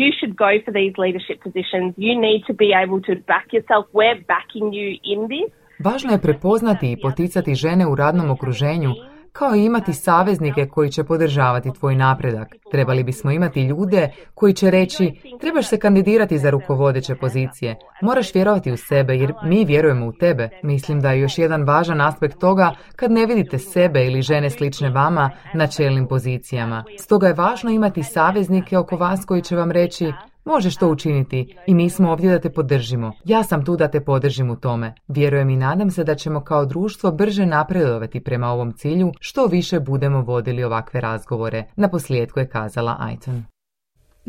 you should go for these leadership positions. You need to be able to back yourself. We're backing you in this. Važno je prepoznati i poticati žene u radnom okruženju kao i imati saveznike koji će podržavati tvoj napredak. Trebali bismo imati ljude koji će reći trebaš se kandidirati za rukovodeće pozicije, moraš vjerovati u sebe jer mi vjerujemo u tebe. Mislim da je još jedan važan aspekt toga kad ne vidite sebe ili žene slične vama na čelnim pozicijama. Stoga je važno imati saveznike oko vas koji će vam reći Možeš to učiniti i mi smo ovdje da te podržimo. Ja sam tu da te podržim u tome. Vjerujem i nadam se da ćemo kao društvo brže napredovati prema ovom cilju što više budemo vodili ovakve razgovore. Na posljedku je kazala Aiton.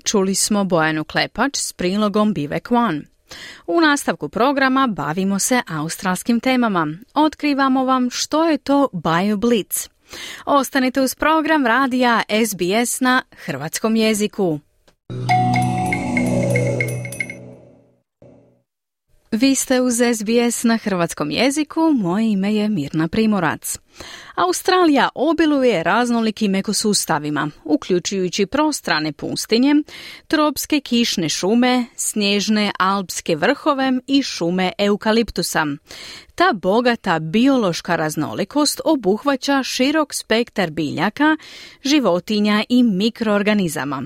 Čuli smo Bojanu Klepač s prilogom Bivek One. U nastavku programa bavimo se australskim temama. Otkrivamo vam što je to BioBlitz. Ostanite uz program radija SBS na hrvatskom jeziku. Vi ste uz SBS na hrvatskom jeziku, moje ime je Mirna Primorac. Australija obiluje raznolikim ekosustavima, uključujući prostrane pustinje, tropske kišne šume, snježne alpske vrhove i šume eukaliptusa. Ta bogata biološka raznolikost obuhvaća širok spektar biljaka, životinja i mikroorganizama.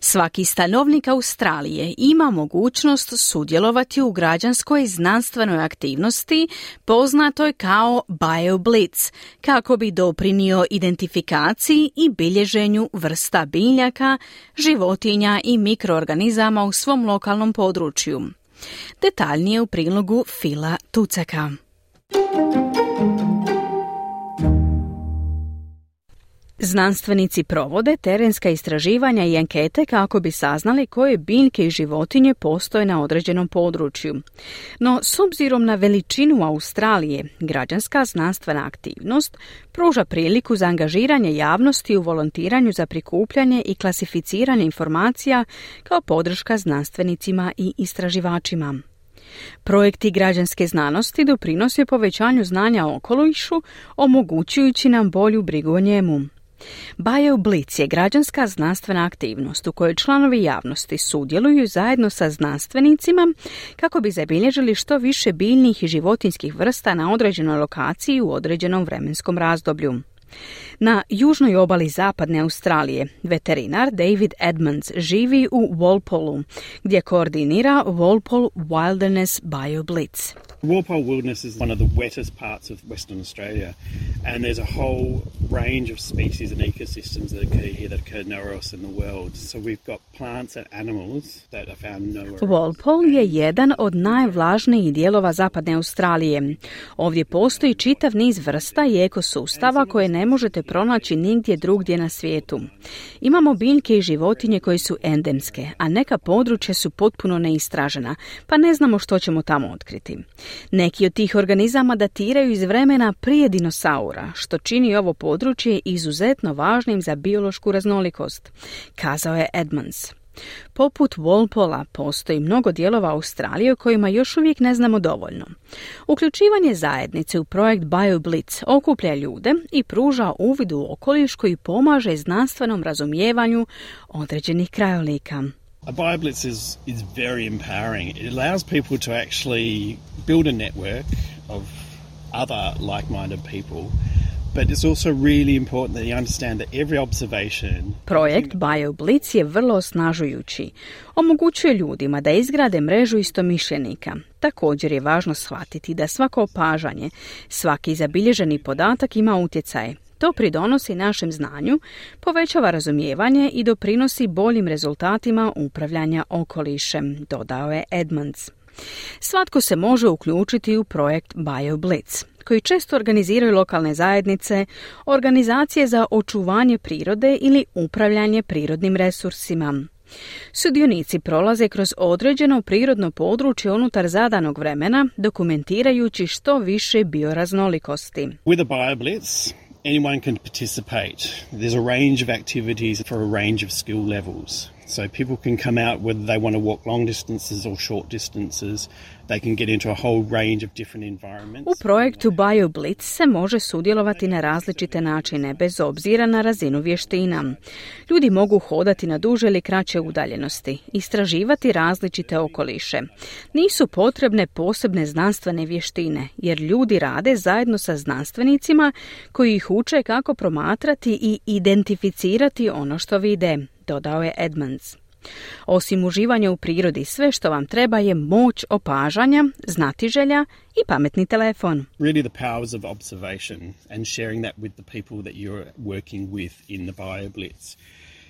Svaki stanovnik Australije ima mogućnost sudjelovati u građanskoj znanstvenoj aktivnosti poznatoj kao BioBlitz, kako bi doprinio identifikaciji i bilježenju vrsta biljaka, životinja i mikroorganizama u svom lokalnom području. Detaljnije u prilogu Fila Tuceka. Znanstvenici provode terenska istraživanja i ankete kako bi saznali koje biljke i životinje postoje na određenom području. No, s obzirom na veličinu Australije, građanska znanstvena aktivnost pruža priliku za angažiranje javnosti u volontiranju za prikupljanje i klasificiranje informacija kao podrška znanstvenicima i istraživačima. Projekti građanske znanosti doprinose povećanju znanja o okolišu, omogućujući nam bolju brigu o njemu. BioBlitz je građanska znanstvena aktivnost u kojoj članovi javnosti sudjeluju zajedno sa znanstvenicima kako bi zabilježili što više biljnih i životinskih vrsta na određenoj lokaciji u određenom vremenskom razdoblju. Na južnoj obali zapadne Australije veterinar David Edmonds živi u Walpolu, gdje koordinira Walpole Wilderness BioBlitz. Walpole Wilderness is one of the wettest parts of Western Australia and there's a whole range of species and ecosystems that occur here that occur nowhere else in the world. So we've got plants and animals that are found nowhere Walpole je jedan od najvlažnijih dijelova zapadne Australije. Ovdje postoji čitav niz vrsta i ekosustava koje ne možete pronaći nigdje drugdje na svijetu. Imamo biljke i životinje koje su endemske, a neka područja su potpuno neistražena, pa ne znamo što ćemo tamo otkriti. Neki od tih organizama datiraju iz vremena prije dinosaura, što čini ovo područje izuzetno važnim za biološku raznolikost, kazao je Edmonds. Poput Walpola postoji mnogo dijelova Australije o kojima još uvijek ne znamo dovoljno. Uključivanje zajednice u projekt BioBlitz okuplja ljude i pruža uvid u okoliš koji pomaže znanstvenom razumijevanju određenih krajolika. A BioBlitz is, is very empowering. It allows people to actually build a network of other like-minded people but it's also really important that you understand that every observation Projekt BioBlitz je vrlo osnažujući. Omogućuje ljudima da izgrade mrežu istomišljenika. Također je važno shvatiti da svako opažanje, svaki zabilježeni podatak ima utjecaj. To pridonosi našem znanju, povećava razumijevanje i doprinosi boljim rezultatima upravljanja okolišem, dodao je Edmonds. Svatko se može uključiti u projekt BioBlitz koji često organiziraju lokalne zajednice, organizacije za očuvanje prirode ili upravljanje prirodnim resursima. Sudionici prolaze kroz određeno prirodno područje unutar zadanog vremena, dokumentirajući što više bioraznolikosti. With a BioBlitz, anyone can participate. There's a range of activities for a range of skill levels. So people can come out whether they want to walk long distances or short distances. They can get into a whole range of different environments. U projektu BioBlitz se može sudjelovati na različite načine, bez obzira na razinu vještina. Ljudi mogu hodati na duže ili kraće udaljenosti, istraživati različite okoliše. Nisu potrebne posebne znanstvene vještine, jer ljudi rade zajedno sa znanstvenicima koji ih uče kako promatrati i identificirati ono što vide, dodao je Edmonds. Osim uživanja u prirodi, sve što vam treba je moć opažanja, znatiželja i pametni telefon. Really the powers of observation and sharing that with the people that you're working with in the BioBlitz.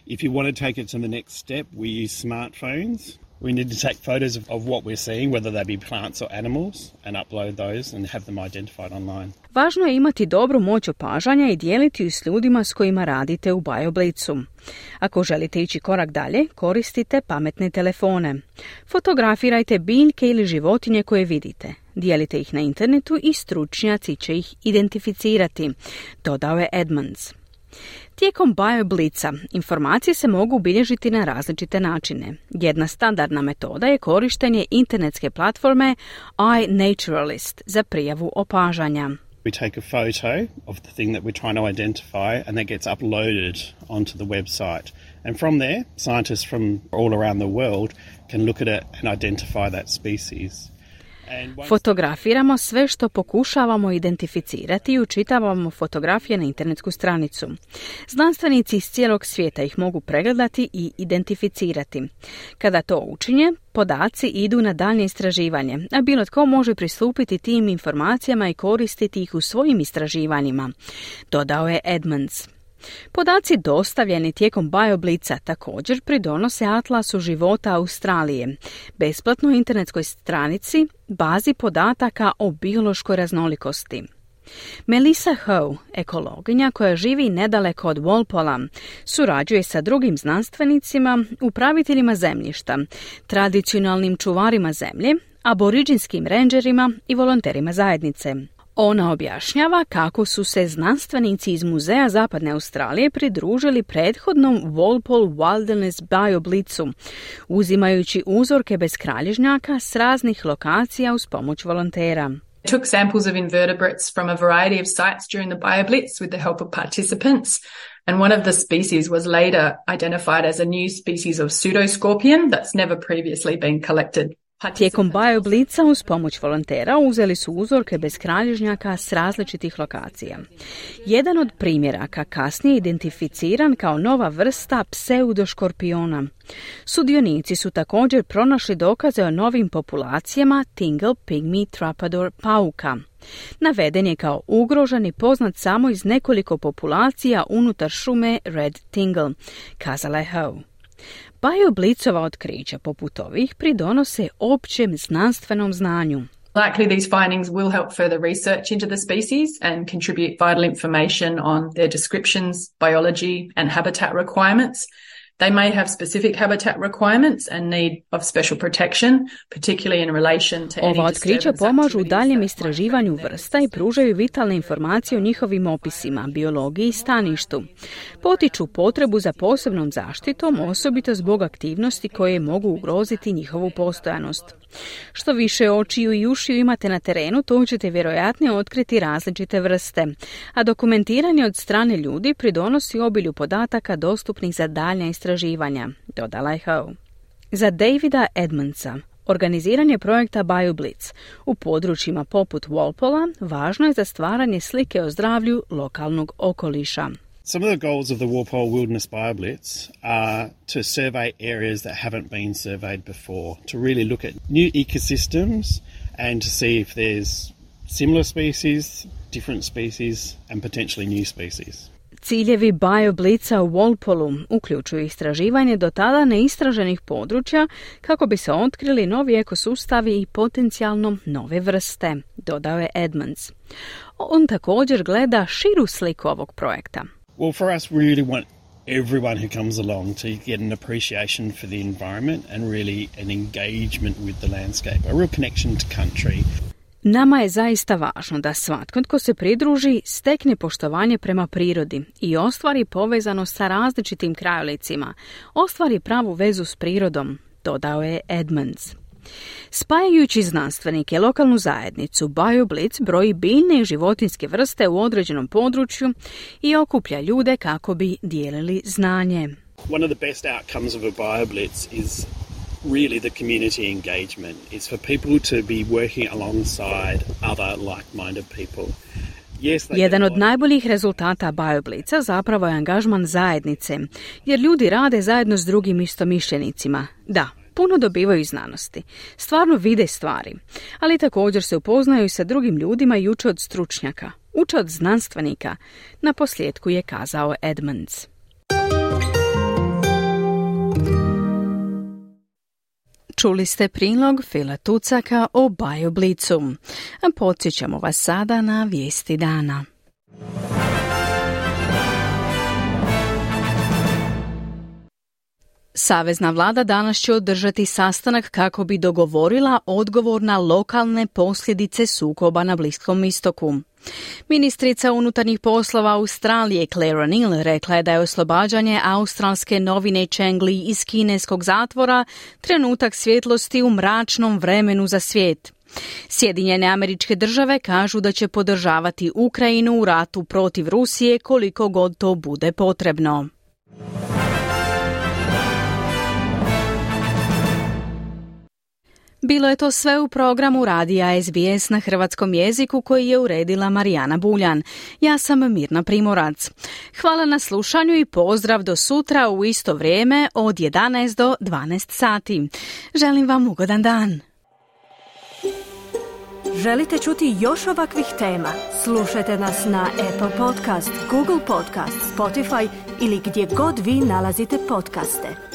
If you want to take it to the next step, we use smartphones We need to take photos of, of what we're seeing, whether they be plants or animals, and upload those and have them identified online. Važno je imati dobru moć opažanja i dijeliti ju s ljudima s kojima radite u BioBlitzu. Ako želite ići korak dalje, koristite pametne telefone. Fotografirajte biljke ili životinje koje vidite. Dijelite ih na internetu i stručnjaci će ih identificirati, dodao je Edmonds. Tijekom BioBlitza informacije se mogu bilježiti na različite načine. Jedna standardna metoda je korištenje internetske platforme iNaturalist za prijavu opažanja. We take a photo of the thing that we're trying to identify and that gets uploaded onto the website. And from there, scientists from all around the world can look at it and identify that species. Fotografiramo sve što pokušavamo identificirati i učitavamo fotografije na internetsku stranicu. Znanstvenici iz cijelog svijeta ih mogu pregledati i identificirati. Kada to učinje, podaci idu na daljnje istraživanje, a bilo tko može pristupiti tim informacijama i koristiti ih u svojim istraživanjima, dodao je Edmonds. Podaci dostavljeni tijekom BioBlica također pridonose Atlasu života Australije, besplatnoj internetskoj stranici bazi podataka o biološkoj raznolikosti. Melissa Howe, ekologinja koja živi nedaleko od Walpola, surađuje sa drugim znanstvenicima, upraviteljima zemljišta, tradicionalnim čuvarima zemlje, aboriđinskim rangerima i volonterima zajednice. Ona objašnjava kako su se znanstvenici iz Muzeja Zapadne Australije pridružili prethodnom Walpole Wilderness BioBlitzu, uzimajući uzorke bez kralježnjaka s raznih lokacija uz pomoć volontera. took samples of invertebrates from a variety of sites during the BioBlitz with the help of participants. And one of the species was later identified as a new species of pseudoscorpion that's never previously been collected Tijekom BioBlica uz pomoć volontera uzeli su uzorke bez kralježnjaka s različitih lokacija. Jedan od primjeraka kasnije identificiran kao nova vrsta pseudoškorpiona. Sudionici su također pronašli dokaze o novim populacijama Tingle Pygmy Trapador pauka. Naveden je kao ugrožen i poznat samo iz nekoliko populacija unutar šume Red Tingle, kazala je Howe. Blicova otkrića poput ovih pridonose općem znanstvenom znanju. Likely these findings will help further research into the species and contribute vital information on their descriptions, biology and habitat requirements They may have specific habitat requirements and need of special protection, particularly in relation to Ova otkrića pomažu u daljem istraživanju vrsta i pružaju vitalne informacije o njihovim opisima, biologiji i staništu. Potiču potrebu za posebnom zaštitom, osobito zbog aktivnosti koje mogu ugroziti njihovu postojanost. Što više očiju i ušiju imate na terenu, to ćete vjerojatnije otkriti različite vrste, a dokumentiranje od strane ljudi pridonosi obilju podataka dostupnih za daljnja istraživanja, dodala je Howe. Za Davida Edmondsa, Organiziranje projekta BioBlitz u područjima poput Walpola važno je za stvaranje slike o zdravlju lokalnog okoliša. Some of the goals of the Walpole Wilderness BioBlitz are to survey areas that haven't been surveyed before, to really look at new ecosystems and to see if there's similar species, different species, and potentially new species. Ciljevi BioBlitza u Walpolu uključuju istraživanje do tada neistraženih područja kako bi se otkrili novi ekosustavi i potencijalno nove vrste, dodao je Edmonds. On također gleda širu sliku ovog projekta. Well, for us, we really want everyone who comes along to get an appreciation for the environment and really an engagement with the landscape, a real connection to country. Nama je zaista važno da svatko tko se pridruži stekne poštovanje prema prirodi i ostvari povezanost sa različitim krajolicima, ostvari pravu vezu s prirodom, dodao je Edmonds. Spajajući znanstvenike, lokalnu zajednicu, BioBlitz broji biljne i životinske vrste u određenom području i okuplja ljude kako bi dijelili znanje. One of the best outcomes of a BioBlitz is really the community engagement. It's for people to be working alongside other like-minded people. Jedan od najboljih rezultata BioBlitza zapravo je angažman zajednice, jer ljudi rade zajedno s drugim istomišljenicima. Da, puno dobivaju iz znanosti. Stvarno vide stvari, ali također se upoznaju sa drugim ljudima i uče od stručnjaka, uče od znanstvenika, na posljedku je kazao Edmonds. Čuli ste prilog Fila Tucaka o Bajoblicu. Podsjećamo vas sada na vijesti dana. Savezna vlada danas će održati sastanak kako bi dogovorila odgovor na lokalne posljedice sukoba na Bliskom istoku. Ministrica unutarnjih poslova Australije Claire O'Neill rekla je da je oslobađanje australske novine Chengli iz kineskog zatvora trenutak svjetlosti u mračnom vremenu za svijet. Sjedinjene američke države kažu da će podržavati Ukrajinu u ratu protiv Rusije koliko god to bude potrebno. Bilo je to sve u programu Radija SBS na hrvatskom jeziku koji je uredila Marijana Buljan. Ja sam Mirna Primorac. Hvala na slušanju i pozdrav do sutra u isto vrijeme od 11 do 12 sati. Želim vam ugodan dan. Želite čuti još ovakvih tema? Slušajte nas na Apple Podcast, Google Podcast, Spotify ili gdje god vi nalazite podcaste.